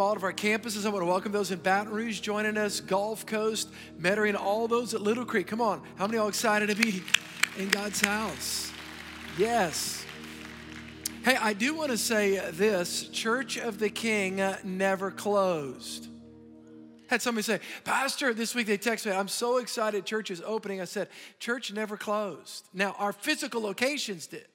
All of our campuses. I want to welcome those in Baton Rouge joining us, Gulf Coast, Metairie, and all those at Little Creek. Come on. How many are excited to be in God's house? Yes. Hey, I do want to say this Church of the King never closed. Had somebody say, Pastor, this week they text me, I'm so excited church is opening. I said, Church never closed. Now, our physical locations did.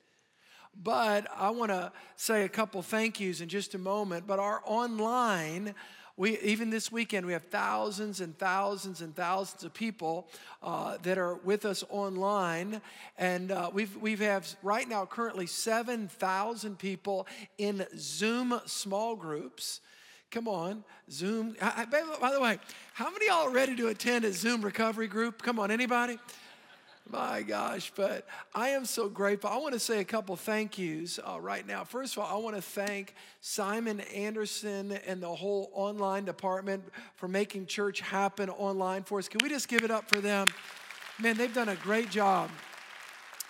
But I want to say a couple thank yous in just a moment. But our online, we, even this weekend, we have thousands and thousands and thousands of people uh, that are with us online. And uh, we've, we've have right now currently 7,000 people in Zoom small groups. Come on, Zoom. I, by the way, how many y'all are ready to attend a Zoom recovery group? Come on, anybody? My gosh, but I am so grateful. I want to say a couple thank yous uh, right now. First of all, I want to thank Simon Anderson and the whole online department for making church happen online for us. Can we just give it up for them? Man, they've done a great job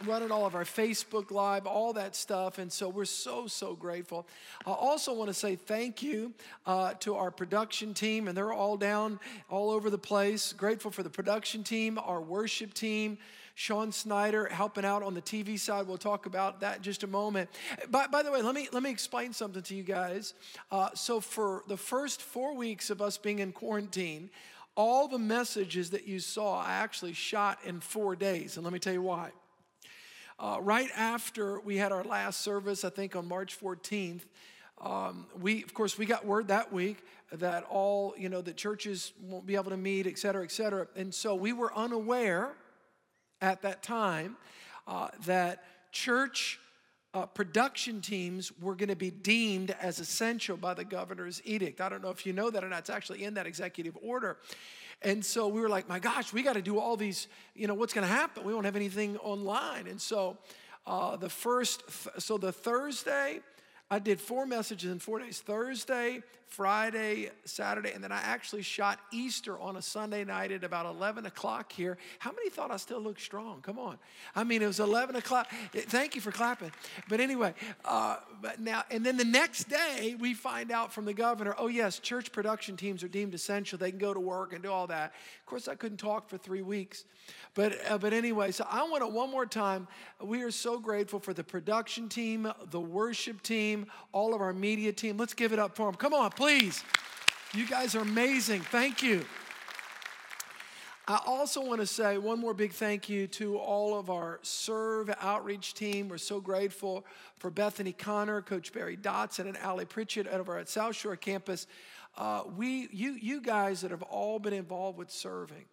running all of our Facebook Live, all that stuff. And so we're so, so grateful. I also want to say thank you uh, to our production team, and they're all down all over the place. Grateful for the production team, our worship team. Sean Snyder helping out on the TV side. We'll talk about that in just a moment. By, by the way, let me, let me explain something to you guys. Uh, so, for the first four weeks of us being in quarantine, all the messages that you saw, I actually shot in four days. And let me tell you why. Uh, right after we had our last service, I think on March 14th, um, we, of course, we got word that week that all, you know, the churches won't be able to meet, et cetera, et cetera. And so we were unaware at that time uh, that church uh, production teams were going to be deemed as essential by the governor's edict. I don't know if you know that or not. It's actually in that executive order. And so we were like, my gosh, we got to do all these, you know, what's going to happen? We won't have anything online. And so uh, the first, so the Thursday, I did four messages in four days Thursday, Friday, Saturday, and then I actually shot Easter on a Sunday night at about 11 o'clock here. How many thought I still looked strong? Come on. I mean, it was 11 o'clock. Thank you for clapping. But anyway, uh, but now, and then the next day, we find out from the governor oh, yes, church production teams are deemed essential. They can go to work and do all that. Of course, I couldn't talk for three weeks. But, uh, but anyway, so I want to one more time. We are so grateful for the production team, the worship team, all of our media team. Let's give it up for them. Come on, please. You guys are amazing. Thank you. I also want to say one more big thank you to all of our Serve outreach team. We're so grateful for Bethany Connor, Coach Barry Dotson, and Allie Pritchett over at South Shore campus. Uh, we, you, you guys that have all been involved with serving.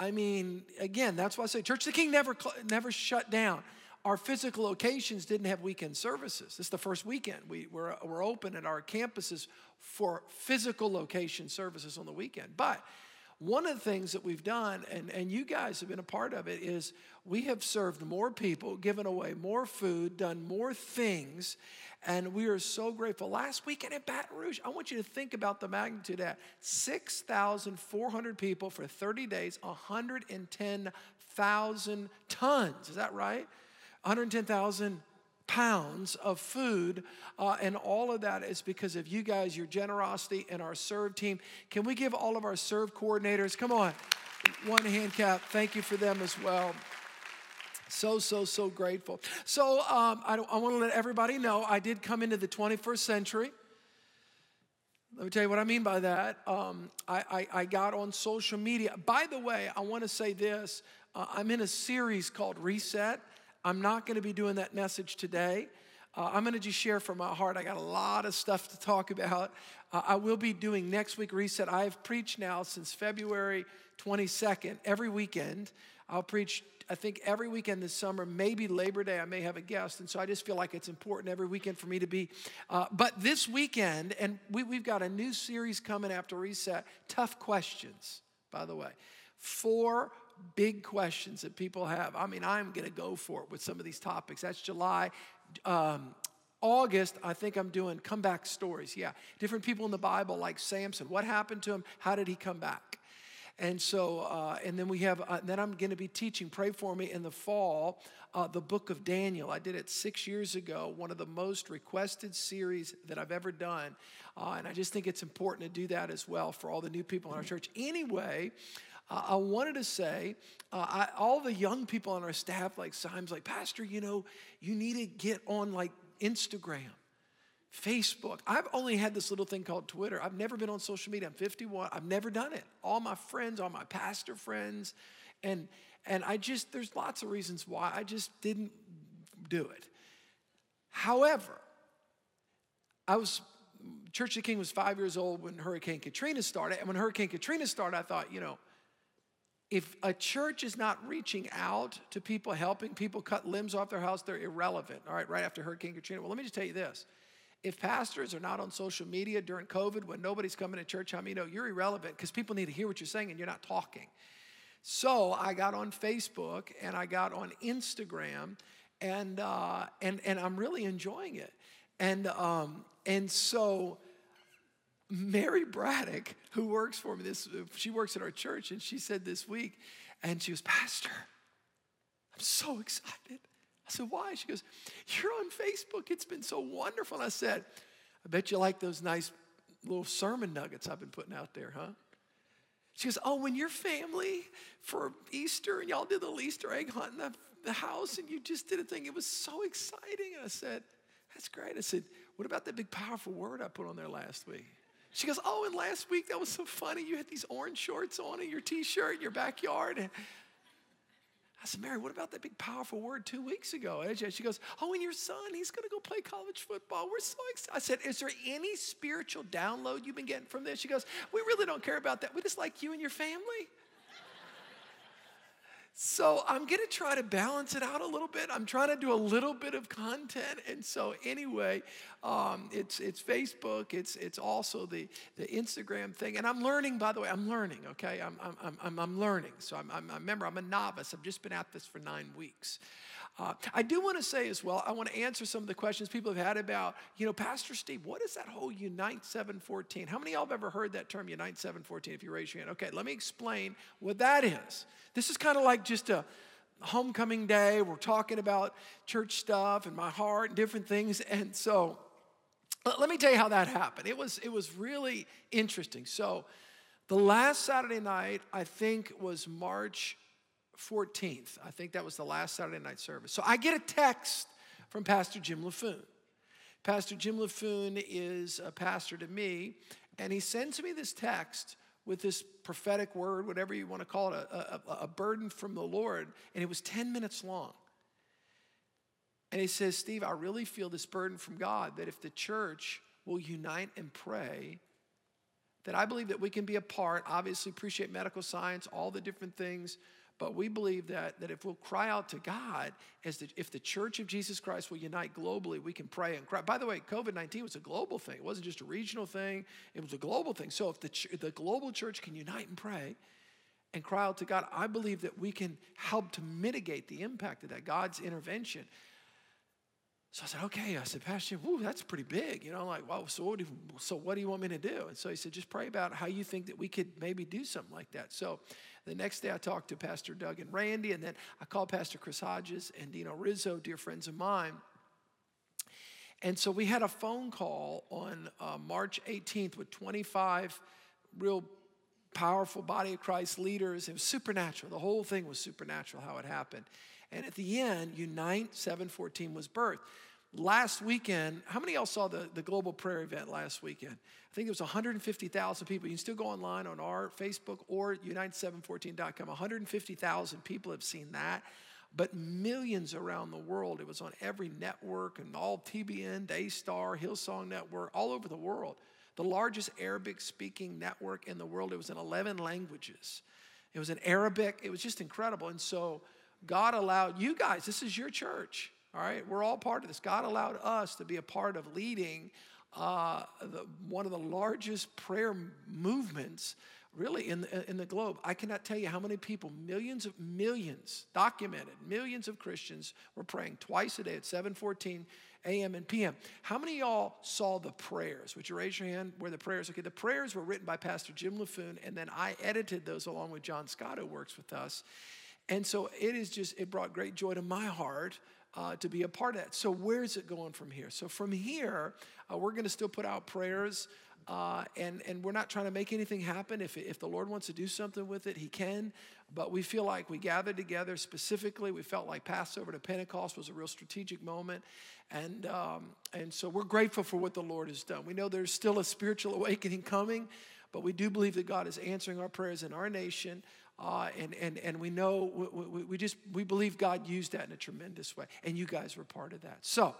I mean, again, that's why I say Church of the King never, never shut down. Our physical locations didn't have weekend services. This is the first weekend. We, we're, we're open at our campuses for physical location services on the weekend. But one of the things that we've done, and, and you guys have been a part of it, is we have served more people, given away more food, done more things, and we are so grateful. Last weekend in Baton Rouge, I want you to think about the magnitude of that 6,400 people for 30 days, 110,000 tons. Is that right? 110,000 pounds of food, uh, and all of that is because of you guys, your generosity, and our serve team. Can we give all of our serve coordinators, come on, one hand cap, thank you for them as well. So, so, so grateful. So, um, I, I want to let everybody know I did come into the 21st century. Let me tell you what I mean by that. Um, I, I, I, got on social media. By the way, I want to say this uh, I'm in a series called Reset. I'm not going to be doing that message today. Uh, I'm going to just share from my heart. I got a lot of stuff to talk about. Uh, I will be doing next week Reset. I have preached now since February 22nd, every weekend. I'll preach I think every weekend this summer, maybe Labor Day, I may have a guest. And so I just feel like it's important every weekend for me to be. Uh, but this weekend, and we, we've got a new series coming after Reset Tough Questions, by the way. Four big questions that people have. I mean, I'm going to go for it with some of these topics. That's July. Um, August, I think I'm doing comeback stories. Yeah, different people in the Bible, like Samson. What happened to him? How did he come back? And so, uh, and then we have, uh, then I'm going to be teaching, pray for me in the fall, uh, the book of Daniel. I did it six years ago, one of the most requested series that I've ever done. Uh, and I just think it's important to do that as well for all the new people in our church. Anyway, uh, I wanted to say, uh, I, all the young people on our staff, like Simon's like, Pastor, you know, you need to get on like Instagram. Facebook. I've only had this little thing called Twitter. I've never been on social media. I'm 51. I've never done it. All my friends, all my pastor friends, and and I just there's lots of reasons why I just didn't do it. However, I was Church of the King was five years old when Hurricane Katrina started, and when Hurricane Katrina started, I thought, you know, if a church is not reaching out to people, helping people cut limbs off their house, they're irrelevant. All right, right after Hurricane Katrina. Well, let me just tell you this if pastors are not on social media during COVID when nobody's coming to church, how I many know you're irrelevant because people need to hear what you're saying and you're not talking. So I got on Facebook and I got on Instagram and, uh, and, and I'm really enjoying it. And, um, and so Mary Braddock, who works for me, this, she works at our church, and she said this week, and she was, Pastor, I'm so excited. I said, Why? She goes, You're on Facebook. It's been so wonderful. And I said, I bet you like those nice little sermon nuggets I've been putting out there, huh? She goes, Oh, when your family for Easter and y'all did the Easter egg hunt in the, the house and you just did a thing, it was so exciting. And I said, That's great. I said, What about that big powerful word I put on there last week? She goes, Oh, and last week that was so funny. You had these orange shorts on and your t shirt in your backyard. And I said, Mary, what about that big powerful word two weeks ago? And She goes, Oh, and your son, he's going to go play college football. We're so excited. I said, Is there any spiritual download you've been getting from this? She goes, We really don't care about that. We just like you and your family. So I'm going to try to balance it out a little bit. I'm trying to do a little bit of content, and so anyway, um, it's it's Facebook. It's it's also the the Instagram thing, and I'm learning. By the way, I'm learning. Okay, I'm I'm I'm, I'm learning. So I'm, I'm remember I'm a novice. I've just been at this for nine weeks. Uh, I do want to say as well, I want to answer some of the questions people have had about, you know, Pastor Steve, what is that whole Unite 714? How many of y'all have ever heard that term, Unite 714, if you raise your hand? Okay, let me explain what that is. This is kind of like just a homecoming day. We're talking about church stuff and my heart and different things. And so let me tell you how that happened. It was, it was really interesting. So the last Saturday night, I think, was March 14th. I think that was the last Saturday night service. So I get a text from Pastor Jim Laffoon. Pastor Jim Laffoon is a pastor to me, and he sends me this text with this prophetic word, whatever you want to call it, a, a, a burden from the Lord, and it was 10 minutes long. And he says, Steve, I really feel this burden from God that if the church will unite and pray, that I believe that we can be a part, obviously appreciate medical science, all the different things, but we believe that, that if we'll cry out to God, as the, if the church of Jesus Christ will unite globally, we can pray and cry. By the way, COVID 19 was a global thing. It wasn't just a regional thing, it was a global thing. So if the, the global church can unite and pray and cry out to God, I believe that we can help to mitigate the impact of that, God's intervention. So I said, okay. I said, Pastor, woo, that's pretty big. You know, like, well, so what, do you, so what do you want me to do? And so he said, just pray about how you think that we could maybe do something like that. So the next day I talked to Pastor Doug and Randy, and then I called Pastor Chris Hodges and Dino Rizzo, dear friends of mine. And so we had a phone call on uh, March 18th with 25 real powerful body of Christ leaders. It was supernatural. The whole thing was supernatural how it happened. And at the end, Unite 714 was birthed. Last weekend, how many of y'all saw the, the global prayer event last weekend? I think it was 150,000 people. You can still go online on our Facebook or unite714.com. 150,000 people have seen that, but millions around the world. It was on every network and all TBN, Daystar, Hillsong Network, all over the world. The largest Arabic speaking network in the world. It was in 11 languages. It was in Arabic. It was just incredible. And so God allowed you guys, this is your church. All right, we're all part of this. God allowed us to be a part of leading uh, the, one of the largest prayer movements really in the, in the globe. I cannot tell you how many people, millions of millions, documented, millions of Christians were praying twice a day at 714 AM and PM. How many y'all saw the prayers? Would you raise your hand where the prayers? Okay, the prayers were written by Pastor Jim Laffoon, and then I edited those along with John Scott, who works with us. And so it is just, it brought great joy to my heart uh, to be a part of that. So, where's it going from here? So, from here, uh, we're going to still put out prayers. Uh, and, and we're not trying to make anything happen. If, if the Lord wants to do something with it, He can. But we feel like we gathered together specifically. We felt like Passover to Pentecost was a real strategic moment. And, um, and so we're grateful for what the Lord has done. We know there's still a spiritual awakening coming, but we do believe that God is answering our prayers in our nation. Uh, and, and, and we know, we, we, just, we believe God used that in a tremendous way. And you guys were part of that. So,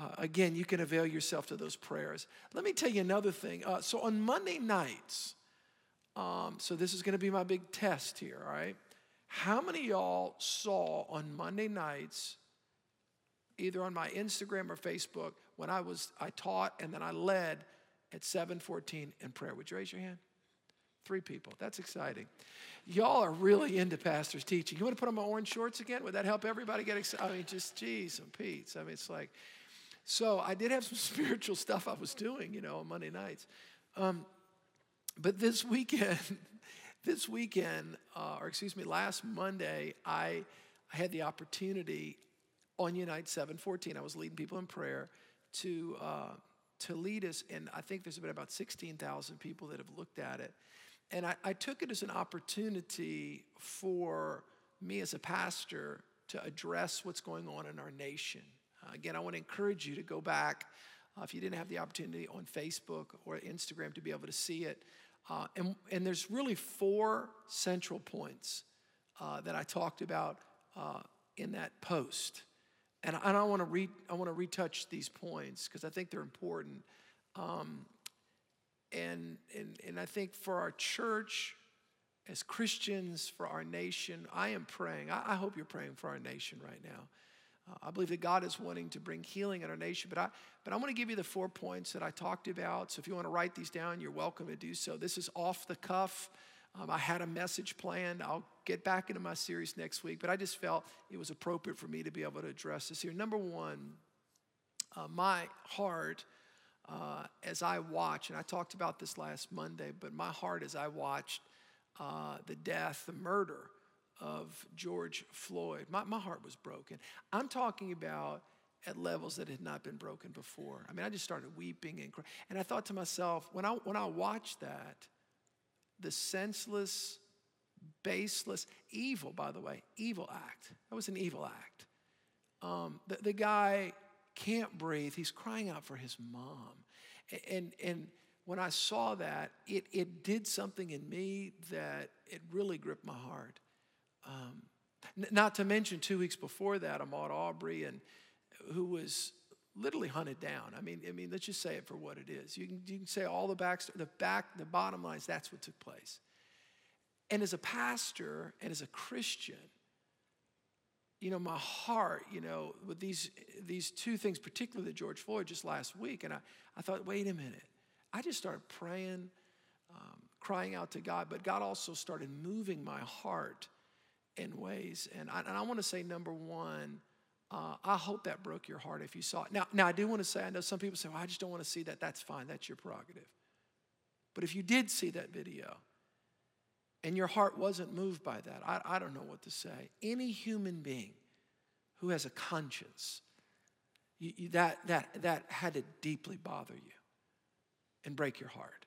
uh, again, you can avail yourself to those prayers. Let me tell you another thing. Uh, so on Monday nights, um, so this is going to be my big test here, all right? How many y'all saw on Monday nights, either on my Instagram or Facebook, when I was I taught and then I led at 7:14 in prayer? Would you raise your hand? Three people. That's exciting. Y'all are really into pastor's teaching. You want to put on my orange shorts again? Would that help everybody get excited? I mean, just geez and Pete's. I mean, it's like so I did have some spiritual stuff I was doing, you know, on Monday nights. Um, but this weekend, this weekend, uh, or excuse me, last Monday, I, I had the opportunity on Unite 714. I was leading people in prayer to, uh, to lead us, and I think there's been about 16,000 people that have looked at it. And I, I took it as an opportunity for me as a pastor to address what's going on in our nation uh, again, I want to encourage you to go back uh, if you didn't have the opportunity on Facebook or Instagram to be able to see it. Uh, and, and there's really four central points uh, that I talked about uh, in that post. And I, and I want to re, retouch these points because I think they're important. Um, and, and, and I think for our church, as Christians, for our nation, I am praying. I, I hope you're praying for our nation right now. Uh, I believe that God is wanting to bring healing in our nation. But I, but I want to give you the four points that I talked about. So if you want to write these down, you're welcome to do so. This is off the cuff. Um, I had a message planned. I'll get back into my series next week, but I just felt it was appropriate for me to be able to address this here. Number one, uh, my heart uh, as I watch, and I talked about this last Monday, but my heart as I watched uh, the death, the murder of George Floyd, my, my heart was broken. I'm talking about at levels that had not been broken before. I mean, I just started weeping and crying. And I thought to myself, when I, when I watched that, the senseless, baseless, evil, by the way, evil act. That was an evil act. Um, the, the guy can't breathe. He's crying out for his mom. And, and when I saw that, it, it did something in me that it really gripped my heart. Um, n- not to mention, two weeks before that, Ahmaud Arbery, and who was literally hunted down. I mean, I mean, let's just say it for what it is. You can, you can say all the back, the back, the bottom lines. That's what took place. And as a pastor and as a Christian, you know, my heart, you know, with these these two things, particularly the George Floyd just last week, and I, I thought, wait a minute. I just started praying, um, crying out to God, but God also started moving my heart in ways. And I, and I want to say, number one, uh, I hope that broke your heart if you saw it. Now, now, I do want to say, I know some people say, well, I just don't want to see that. That's fine, that's your prerogative. But if you did see that video and your heart wasn't moved by that, I, I don't know what to say. Any human being who has a conscience, you, you, that, that, that had to deeply bother you and break your heart.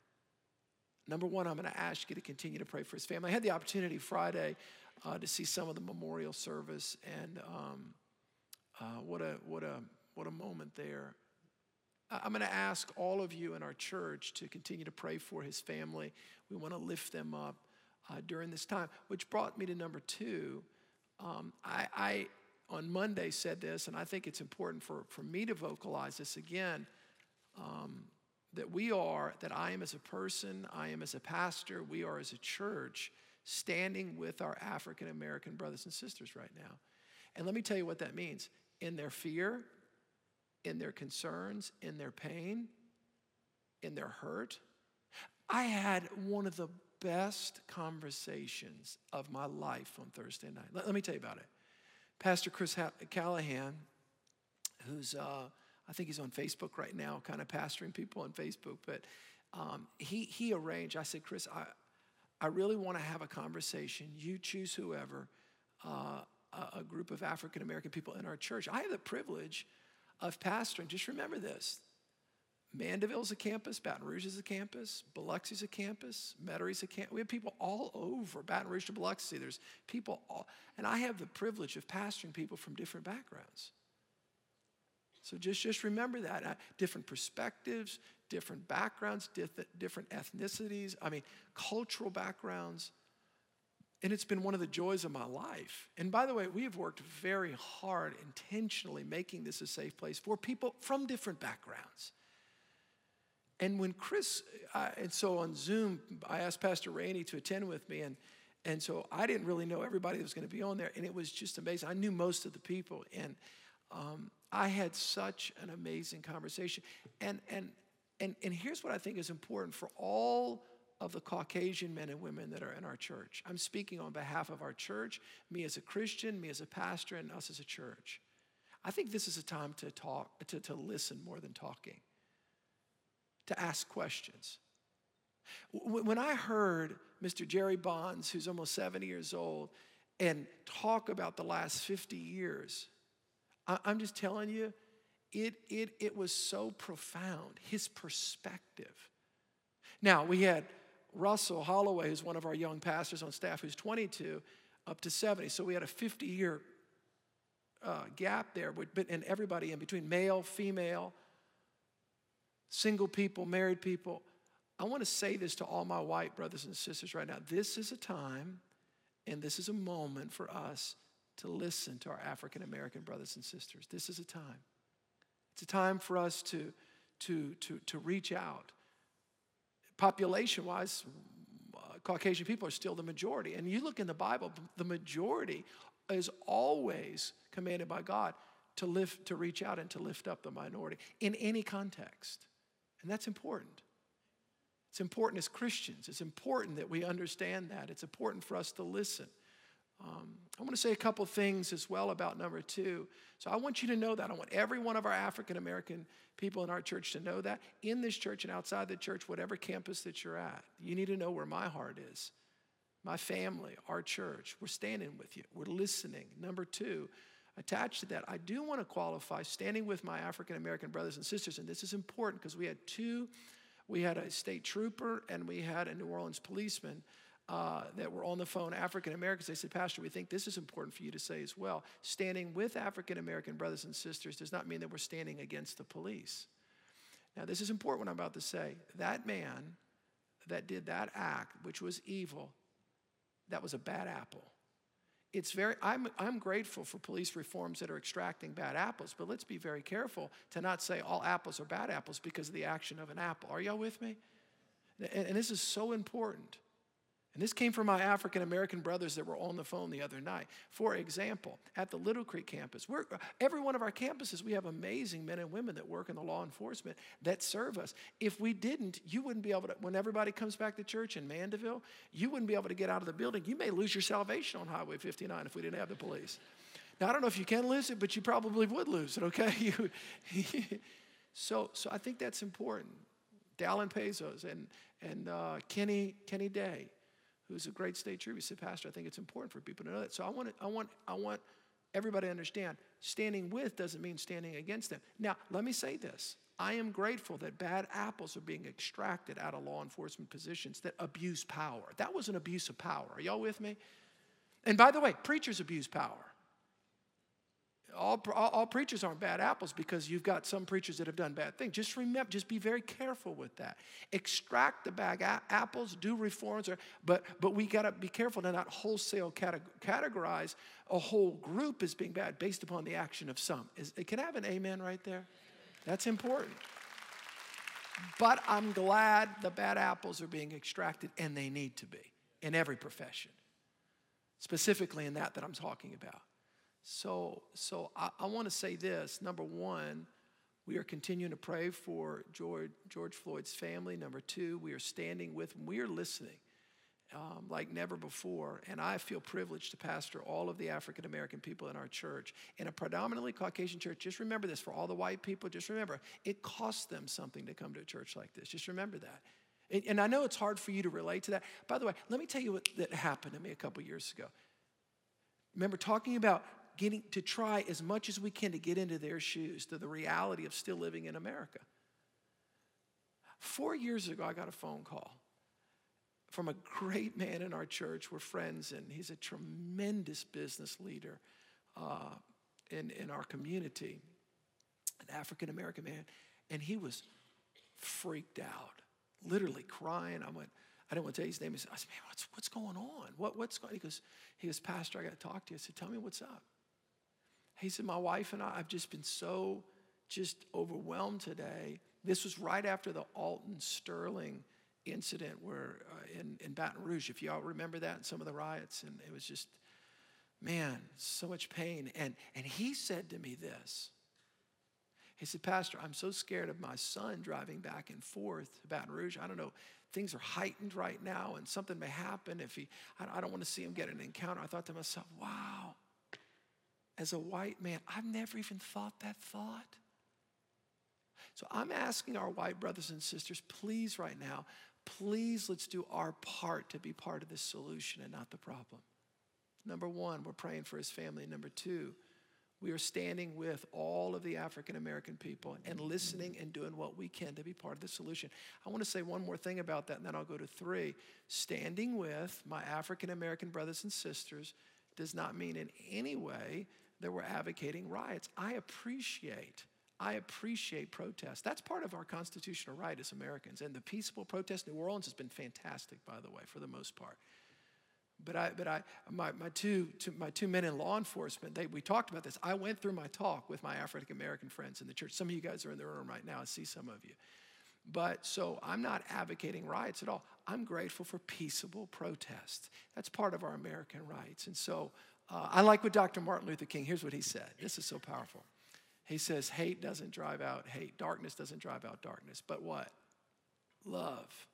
Number one, I'm going to ask you to continue to pray for his family. I had the opportunity Friday uh, to see some of the memorial service, and um, uh, what a what a what a moment there. I'm going to ask all of you in our church to continue to pray for his family. We want to lift them up uh, during this time, which brought me to number two. Um, I, I, on Monday said this, and I think it's important for, for me to vocalize this again. Um, that we are, that I am as a person, I am as a pastor, we are as a church standing with our African American brothers and sisters right now. And let me tell you what that means in their fear, in their concerns, in their pain, in their hurt. I had one of the best conversations of my life on Thursday night. Let, let me tell you about it. Pastor Chris Callahan, who's uh, I think he's on Facebook right now, kind of pastoring people on Facebook. But um, he, he arranged, I said, Chris, I, I really want to have a conversation. You choose whoever, uh, a, a group of African American people in our church. I have the privilege of pastoring. Just remember this Mandeville's a campus, Baton Rouge is a campus, Biloxi's a campus, Metairie's a campus. We have people all over Baton Rouge to Biloxi. There's people all, and I have the privilege of pastoring people from different backgrounds. So just, just remember that. Uh, different perspectives, different backgrounds, different ethnicities, I mean, cultural backgrounds. And it's been one of the joys of my life. And by the way, we have worked very hard intentionally making this a safe place for people from different backgrounds. And when Chris, I, and so on Zoom, I asked Pastor Rainey to attend with me, and, and so I didn't really know everybody that was going to be on there, and it was just amazing. I knew most of the people, and um, I had such an amazing conversation. And, and, and, and here's what I think is important for all of the Caucasian men and women that are in our church. I'm speaking on behalf of our church, me as a Christian, me as a pastor, and us as a church. I think this is a time to talk, to, to listen more than talking, to ask questions. When I heard Mr. Jerry Bonds, who's almost 70 years old, and talk about the last 50 years, I'm just telling you, it, it, it was so profound, his perspective. Now, we had Russell Holloway, who's one of our young pastors on staff, who's 22 up to 70. So we had a 50 year uh, gap there, but, and everybody in between male, female, single people, married people. I want to say this to all my white brothers and sisters right now. This is a time and this is a moment for us to listen to our African American brothers and sisters. This is a time. It's a time for us to, to, to, to reach out. Population wise, uh, Caucasian people are still the majority. And you look in the Bible, the majority is always commanded by God to lift, to reach out and to lift up the minority in any context. And that's important. It's important as Christians. It's important that we understand that. It's important for us to listen. Um, I want to say a couple things as well about number two. So I want you to know that. I want every one of our African American people in our church to know that. In this church and outside the church, whatever campus that you're at, you need to know where my heart is. My family, our church, we're standing with you, we're listening. Number two, attached to that, I do want to qualify standing with my African American brothers and sisters, and this is important because we had two, we had a state trooper and we had a New Orleans policeman uh, that were on the phone, African Americans, they said, Pastor, we think this is important for you to say as well. Standing with African American brothers and sisters does not mean that we're standing against the police. Now, this is important what I'm about to say. That man that did that act, which was evil, that was a bad apple. It's very, I'm, I'm grateful for police reforms that are extracting bad apples, but let's be very careful to not say all apples are bad apples because of the action of an apple. Are y'all with me? And, and this is so important. And this came from my African American brothers that were on the phone the other night. For example, at the Little Creek campus, we're, every one of our campuses, we have amazing men and women that work in the law enforcement that serve us. If we didn't, you wouldn't be able to, when everybody comes back to church in Mandeville, you wouldn't be able to get out of the building. You may lose your salvation on Highway 59 if we didn't have the police. Now, I don't know if you can lose it, but you probably would lose it, okay? so, so I think that's important. Dallin Pezos and, and uh, Kenny, Kenny Day who's a great state trooper, said, Pastor, I think it's important for people to know that. So I want, to, I want, I want everybody to understand standing with doesn't mean standing against them. Now, let me say this. I am grateful that bad apples are being extracted out of law enforcement positions that abuse power. That was an abuse of power. Are y'all with me? And by the way, preachers abuse power all, all, all, preachers aren't bad apples because you've got some preachers that have done bad things. Just remember, just be very careful with that. Extract the bad apples, do reforms, or, but, but we got to be careful to not wholesale categorize a whole group as being bad based upon the action of some. Is, can I have an amen right there? That's important. But I'm glad the bad apples are being extracted, and they need to be in every profession, specifically in that that I'm talking about. So, so I, I want to say this. Number one, we are continuing to pray for George, George Floyd's family. Number two, we are standing with him. We are listening. um, like never before. And I feel privileged to pastor all of the African American people in our church. In a predominantly Caucasian church, just remember this for all the white people, just remember it costs them something to come to a church like this. Just remember that. And, and I know it's hard for you to relate to that. By the way, let me tell you what that happened to me a couple years ago. Remember talking about getting to try as much as we can to get into their shoes to the reality of still living in America. Four years ago, I got a phone call from a great man in our church. We're friends, and he's a tremendous business leader uh, in, in our community, an African American man. And he was freaked out, literally crying. I went, I didn't want to tell you his name. I said, man, what's, what's going on? What, what's going? He goes, he goes, Pastor, I got to talk to you. I said, tell me what's up. He said, my wife and I, I've just been so just overwhelmed today. This was right after the Alton Sterling incident where uh, in, in Baton Rouge, if y'all remember that, and some of the riots, and it was just, man, so much pain. And, and he said to me this. He said, Pastor, I'm so scared of my son driving back and forth to Baton Rouge. I don't know, things are heightened right now, and something may happen if he, I, I don't want to see him get an encounter. I thought to myself, wow, as a white man, I've never even thought that thought. So I'm asking our white brothers and sisters, please, right now, please let's do our part to be part of the solution and not the problem. Number one, we're praying for his family. Number two, we are standing with all of the African American people and listening and doing what we can to be part of the solution. I want to say one more thing about that, and then I'll go to three. Standing with my African American brothers and sisters does not mean in any way that we're advocating riots. I appreciate I appreciate protest. That's part of our constitutional right as Americans. And the peaceful protest in New Orleans has been fantastic, by the way, for the most part. But I, but I, my, my two, two, my two men in law enforcement, they, we talked about this. I went through my talk with my African American friends in the church. Some of you guys are in the room right now. I see some of you. But so I'm not advocating riots at all. I'm grateful for peaceable protest. That's part of our American rights. And so uh, I like what Dr. Martin Luther King, here's what he said. This is so powerful. He says, hate doesn't drive out hate, darkness doesn't drive out darkness. But what? Love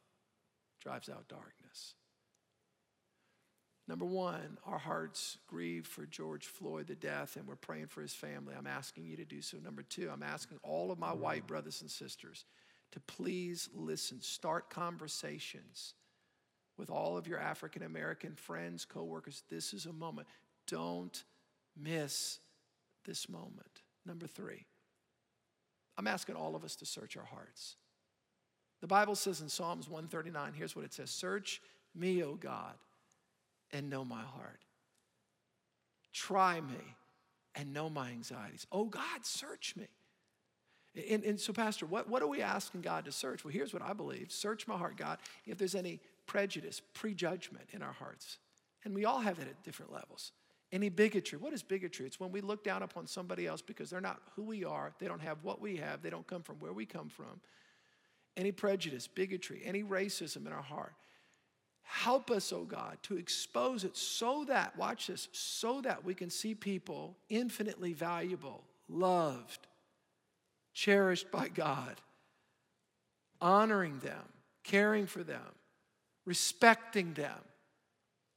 drives out darkness. Number one, our hearts grieve for George Floyd, the death, and we're praying for his family. I'm asking you to do so. Number two, I'm asking all of my white brothers and sisters to please listen, start conversations with all of your African American friends, coworkers. This is a moment. Don't miss this moment. Number three, I'm asking all of us to search our hearts. The Bible says in Psalms 139, here's what it says Search me, O God, and know my heart. Try me and know my anxieties. Oh God, search me. And, and, so, Pastor, what, what are we asking God to search? Well, here's what I believe Search my heart, God, if there's any prejudice, prejudgment in our hearts. And we all have it at different levels. Any bigotry. What is bigotry? It's when we look down upon somebody else because they're not who we are, they don't have what we have, they don't come from where we come from. Any prejudice, bigotry, any racism in our heart. Help us, oh God, to expose it so that, watch this, so that we can see people infinitely valuable, loved, cherished by God, honoring them, caring for them, respecting them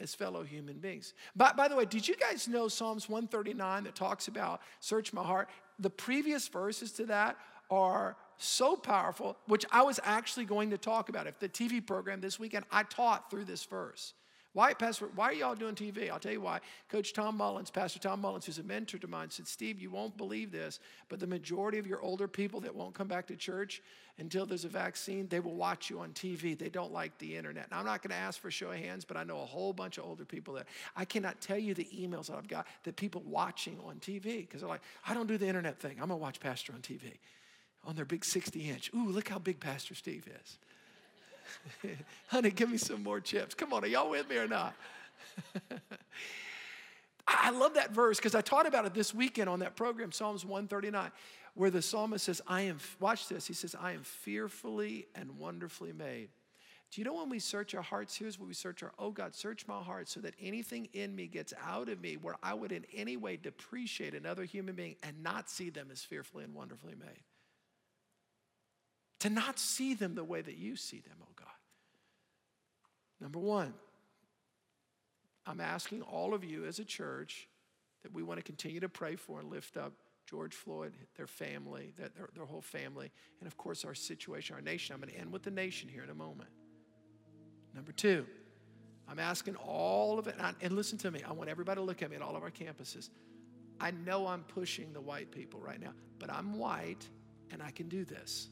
as fellow human beings. By, by the way, did you guys know Psalms 139 that talks about search my heart? The previous verses to that are so powerful, which I was actually going to talk about. If the TV program this weekend, I taught through this verse. Why, Pastor, why are y'all doing TV? I'll tell you why. Coach Tom Mullins, Pastor Tom Mullins, who's a mentor to mine, said, Steve, you won't believe this, but the majority of your older people that won't come back to church until there's a vaccine, they will watch you on TV. They don't like the internet. Now, I'm not going to ask for a show of hands, but I know a whole bunch of older people that I cannot tell you the emails that I've got that people watching on TV because they're like, I don't do the internet thing. I'm going to watch Pastor on TV on their big 60 inch. Ooh, look how big Pastor Steve is. Honey, give me some more chips. Come on, are y'all with me or not? I love that verse because I taught about it this weekend on that program, Psalms 139, where the psalmist says, I am, watch this, he says, I am fearfully and wonderfully made. Do you know when we search our hearts? Here's what we search our, oh God, search my heart so that anything in me gets out of me where I would in any way depreciate another human being and not see them as fearfully and wonderfully made to not see them the way that you see them, oh God. Number one, I'm asking all of you as a church that we want to continue to pray for and lift up George Floyd, their family, their, their whole family, and of course our situation, our nation. I'm going to end with the nation here in a moment. Number two, I'm asking all of it, and, and listen to me, I want everybody to look at me at all of our campuses. I know I'm pushing the white people right now, but I'm white and I can do this.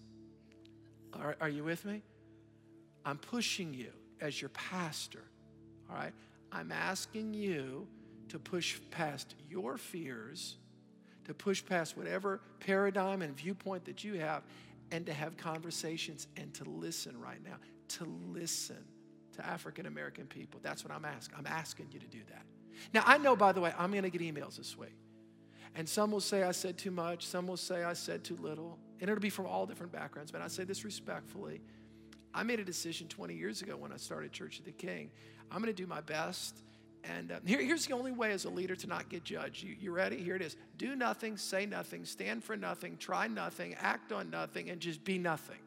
Are, are you with me? I'm pushing you as your pastor, all right? I'm asking you to push past your fears, to push past whatever paradigm and viewpoint that you have, and to have conversations and to listen right now, to listen to African American people. That's what I'm asking. I'm asking you to do that. Now, I know, by the way, I'm going to get emails this week. And some will say I said too much, some will say I said too little. And it'll be from all different backgrounds, but I say this respectfully. I made a decision 20 years ago when I started Church of the King. I'm going to do my best. And uh, here, here's the only way as a leader to not get judged. You, you ready? Here it is do nothing, say nothing, stand for nothing, try nothing, act on nothing, and just be nothing.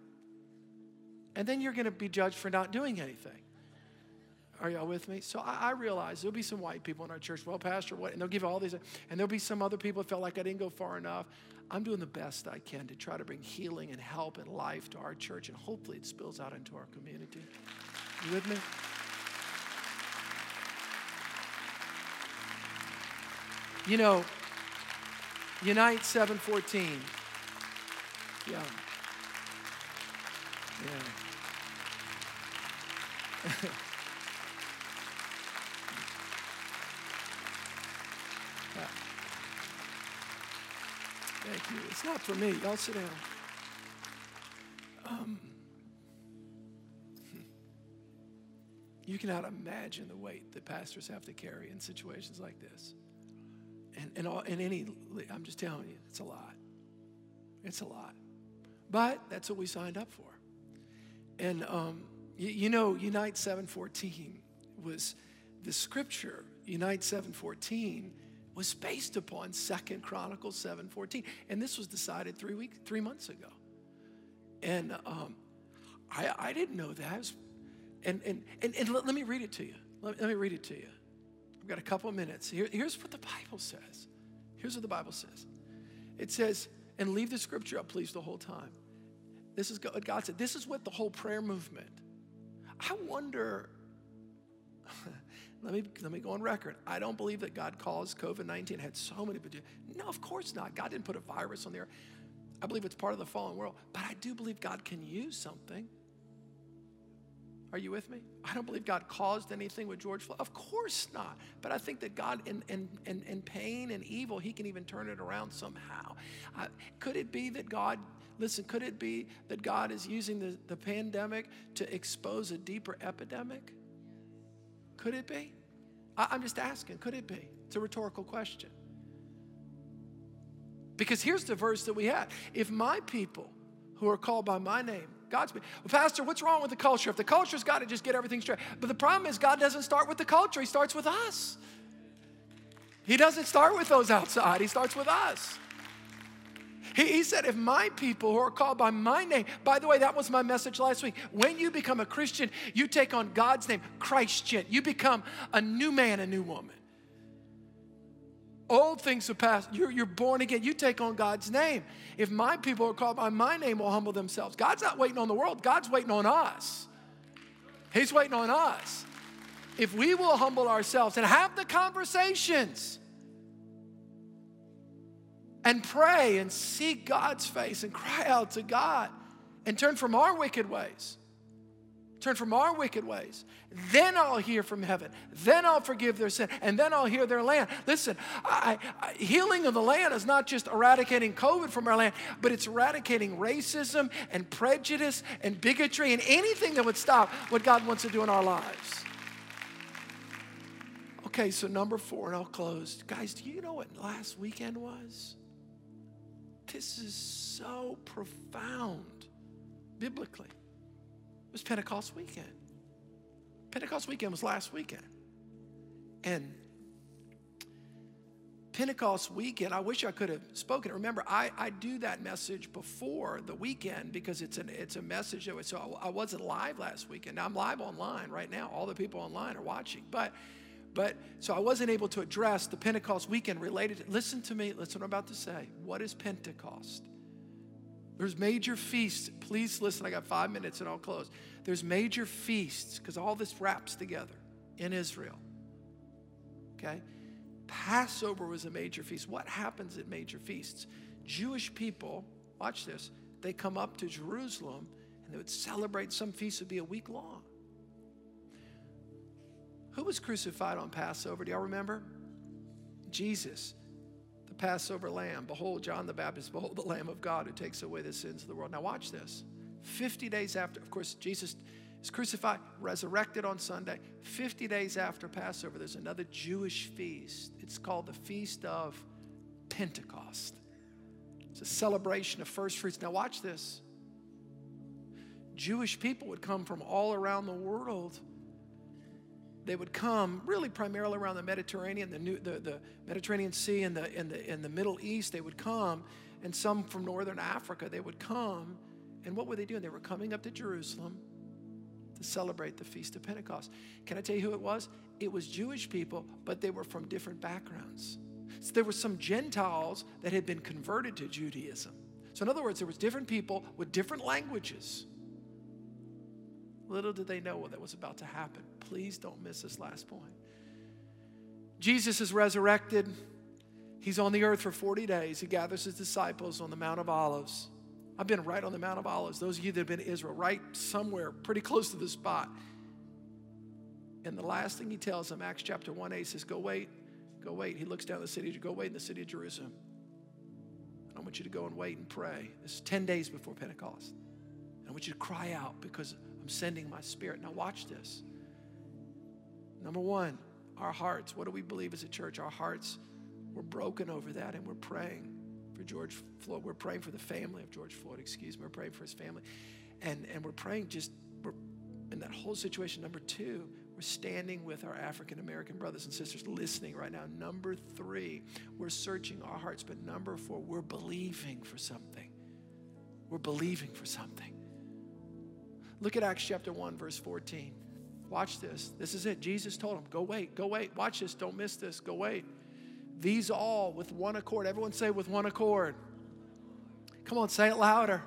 And then you're going to be judged for not doing anything. Are y'all with me? So I, I, realize there'll be some white people in our church. Well, Pastor, what? And they'll give all these, and there'll be some other people that felt like I didn't go far enough. I'm doing the best I can to try to bring healing and help and life to our church, and hopefully it spills out into our community. You with me? You know, Unite 714. Yeah. Yeah. you. It's not for me. Y'all sit down. Um, you cannot imagine the weight that pastors have to carry in situations like this. And, and, all, and any, I'm just telling you, it's a lot. It's a lot. But that's what we signed up for. And um, you, you know, Unite 714 was the scripture, Unite 714 was based upon Second Chronicles 7:14. And this was decided three weeks, three months ago. And um, I, I didn't know that. and, and, and, and let, let, me read it to you. Let, let, me read it to you. I've got a couple of minutes. Here, here's what the Bible says. Here's what the Bible says. It says, and leave the scripture up, please, the whole time. This is what God said. This is what the whole prayer movement. I wonder let me, let me go on record. I don't believe that God caused COVID 19, had so many, no, of course not. God didn't put a virus on there. I believe it's part of the fallen world, but I do believe God can use something. Are you with me? I don't believe God caused anything with George Floyd. Of course not. But I think that God, in, in, in, in pain and evil, He can even turn it around somehow. Uh, could it be that God, listen, could it be that God is using the, the pandemic to expose a deeper epidemic? Could it be? I, I'm just asking, could it be? It's a rhetorical question. Because here's the verse that we have If my people who are called by my name, God's well, Pastor, what's wrong with the culture? If the culture's got to just get everything straight. But the problem is, God doesn't start with the culture, He starts with us. He doesn't start with those outside, He starts with us. He, he said, if my people who are called by my name, by the way, that was my message last week. When you become a Christian, you take on God's name, Christian. You become a new man, a new woman. Old things have passed. You're, you're born again. You take on God's name. If my people are called by my name, will humble themselves. God's not waiting on the world, God's waiting on us. He's waiting on us. If we will humble ourselves and have the conversations, and pray and seek God's face and cry out to God and turn from our wicked ways. Turn from our wicked ways. Then I'll hear from heaven. Then I'll forgive their sin. And then I'll hear their land. Listen, I, I, healing of the land is not just eradicating COVID from our land, but it's eradicating racism and prejudice and bigotry and anything that would stop what God wants to do in our lives. Okay, so number four, and I'll close. Guys, do you know what last weekend was? This is so profound biblically. It was Pentecost weekend. Pentecost weekend was last weekend. And Pentecost weekend, I wish I could have spoken. Remember, I, I do that message before the weekend because it's, an, it's a message that was, so I wasn't live last weekend. Now I'm live online right now. All the people online are watching. But But so I wasn't able to address the Pentecost weekend related. Listen to me, listen what I'm about to say. What is Pentecost? There's major feasts. Please listen, I got five minutes and I'll close. There's major feasts because all this wraps together in Israel. Okay? Passover was a major feast. What happens at major feasts? Jewish people, watch this, they come up to Jerusalem and they would celebrate some feast would be a week long. Who was crucified on Passover? Do y'all remember? Jesus, the Passover lamb. Behold, John the Baptist, behold the Lamb of God who takes away the sins of the world. Now, watch this. 50 days after, of course, Jesus is crucified, resurrected on Sunday. 50 days after Passover, there's another Jewish feast. It's called the Feast of Pentecost. It's a celebration of first fruits. Now, watch this. Jewish people would come from all around the world they would come really primarily around the Mediterranean, the, New, the, the Mediterranean Sea and the, in, the, in the Middle East. They would come, and some from Northern Africa, they would come. And what were they doing? They were coming up to Jerusalem to celebrate the Feast of Pentecost. Can I tell you who it was? It was Jewish people, but they were from different backgrounds. So there were some Gentiles that had been converted to Judaism. So, in other words, there was different people with different languages Little did they know what that was about to happen. Please don't miss this last point. Jesus is resurrected. He's on the earth for 40 days. He gathers his disciples on the Mount of Olives. I've been right on the Mount of Olives. Those of you that have been to Israel, right somewhere pretty close to the spot. And the last thing he tells them, Acts chapter 1 8 says, Go wait, go wait. He looks down the city, go wait in the city of Jerusalem. I want you to go and wait and pray. This is 10 days before Pentecost. I want you to cry out because I'm sending my spirit. Now, watch this. Number one, our hearts. What do we believe as a church? Our hearts, we're broken over that, and we're praying for George Floyd. We're praying for the family of George Floyd, excuse me. We're praying for his family. And, and we're praying just we're, in that whole situation. Number two, we're standing with our African American brothers and sisters listening right now. Number three, we're searching our hearts. But number four, we're believing for something. We're believing for something. Look at Acts chapter 1, verse 14. Watch this. This is it. Jesus told him, Go wait, go wait. Watch this. Don't miss this. Go wait. These all with one accord. Everyone say with one accord. Come on, say it louder.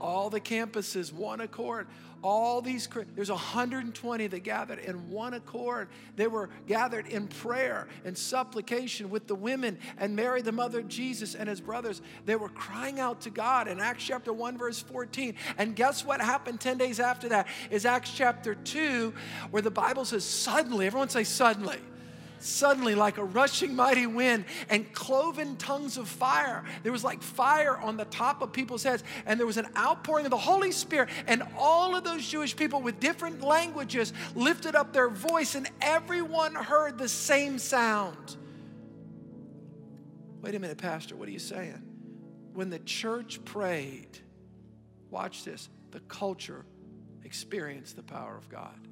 All the campuses, one accord. All these there's 120 that gathered in one accord. They were gathered in prayer and supplication with the women and mary the mother of jesus and his brothers. They were crying out to god in acts chapter 1 verse 14 and guess what happened 10 days after that? Is acts chapter 2 where the bible says suddenly everyone say suddenly suddenly like a rushing mighty wind and cloven tongues of fire. There was like fire on the top of people's heads, and there was an outpouring of the Holy Spirit, and all of those Jewish people with different languages lifted up their voice, and everyone heard the same sound. Wait a minute, Pastor, what are you saying? When the church prayed, watch this, the culture experienced the power of God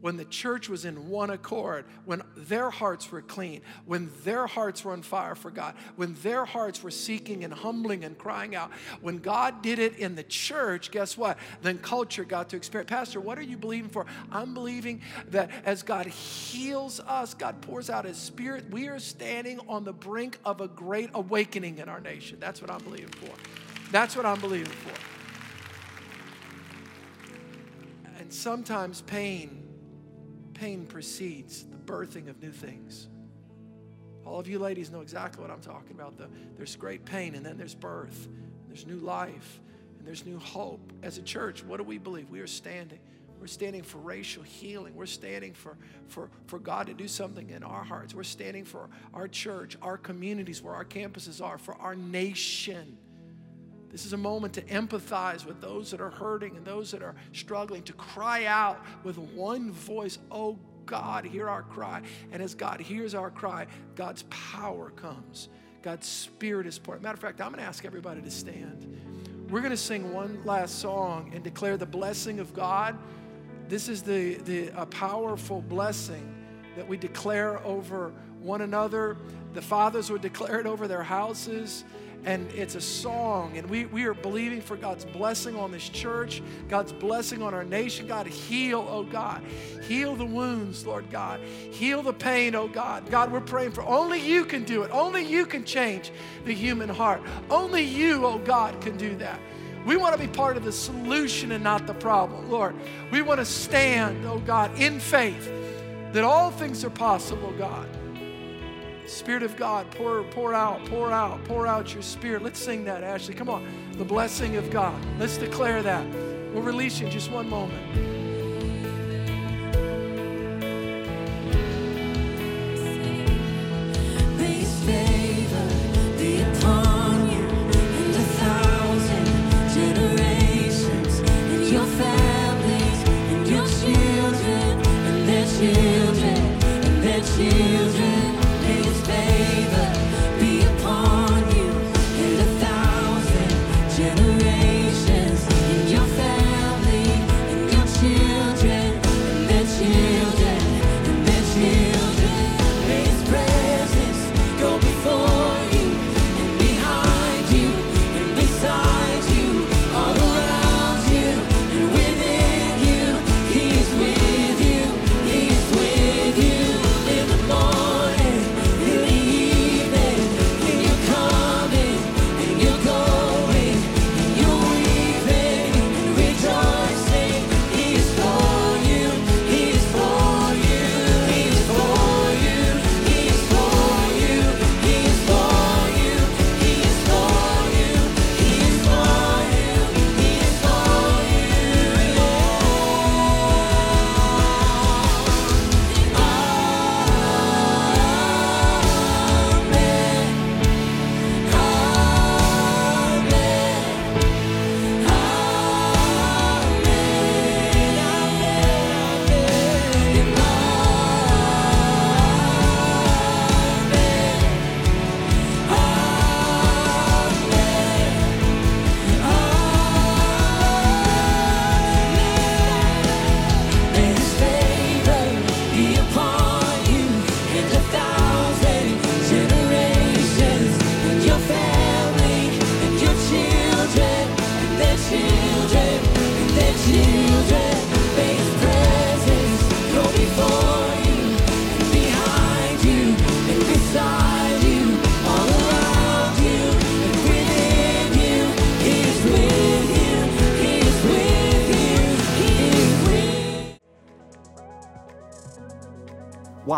when the church was in one accord, when their hearts were clean, when their hearts were on fire for God, when their hearts were seeking and humbling and crying out, when God did it in the church, guess what? Then culture got to experience. Pastor, what are you believing for? I'm believing that as God heals us, God pours out His Spirit, we are standing on the brink of a great awakening in our nation. That's what I'm believing for. That's what I'm believing for. And sometimes pain pain precedes the birthing of new things. All of you ladies know exactly what I'm talking about. The, there's great pain, and then there's birth, there's new life, and there's new hope. As a church, what do we believe? We are standing. We're standing for racial healing. We're standing for, for, for God to do something in our hearts. We're standing for our church, our communities, where our campuses are, for our nation. This is a moment to empathize with those that are hurting and those that are struggling, to cry out with one voice, Oh God, hear our cry. And as God hears our cry, God's power comes. God's spirit is poured. Matter of fact, I'm going to ask everybody to stand. We're going to sing one last song and declare the blessing of God. This is the, the a powerful blessing that we declare over one another. The fathers would declare it over their houses and it's a song. And we, we are believing for God's blessing on this church, God's blessing on our nation. God, heal, oh God. Heal the wounds, Lord God. Heal the pain, oh God. God, we're praying for only you can do it. Only you can change the human heart. Only you, oh God, can do that. We want to be part of the solution and not the problem, Lord. We want to stand, oh God, in faith that all things are possible, God. Spirit of God, pour, pour out, pour out, pour out your spirit. Let's sing that, Ashley. Come on. The blessing of God. Let's declare that. We'll release you in just one moment.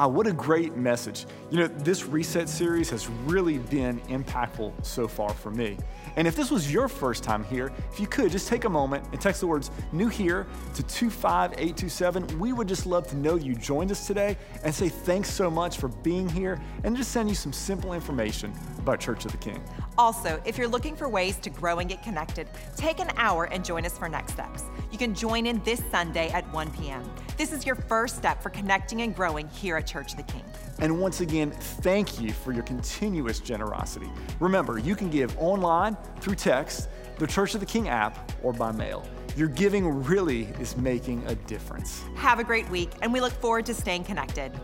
Wow, what a great message. You know, this reset series has really been impactful so far for me. And if this was your first time here, if you could just take a moment and text the words new here to 25827. We would just love to know you joined us today and say thanks so much for being here and just send you some simple information about Church of the King. Also, if you're looking for ways to grow and get connected, take an hour and join us for Next Steps. You can join in this Sunday at 1 p.m. This is your first step for connecting and growing here at Church of the King. And once again, thank you for your continuous generosity. Remember, you can give online, through text, the Church of the King app, or by mail. Your giving really is making a difference. Have a great week, and we look forward to staying connected.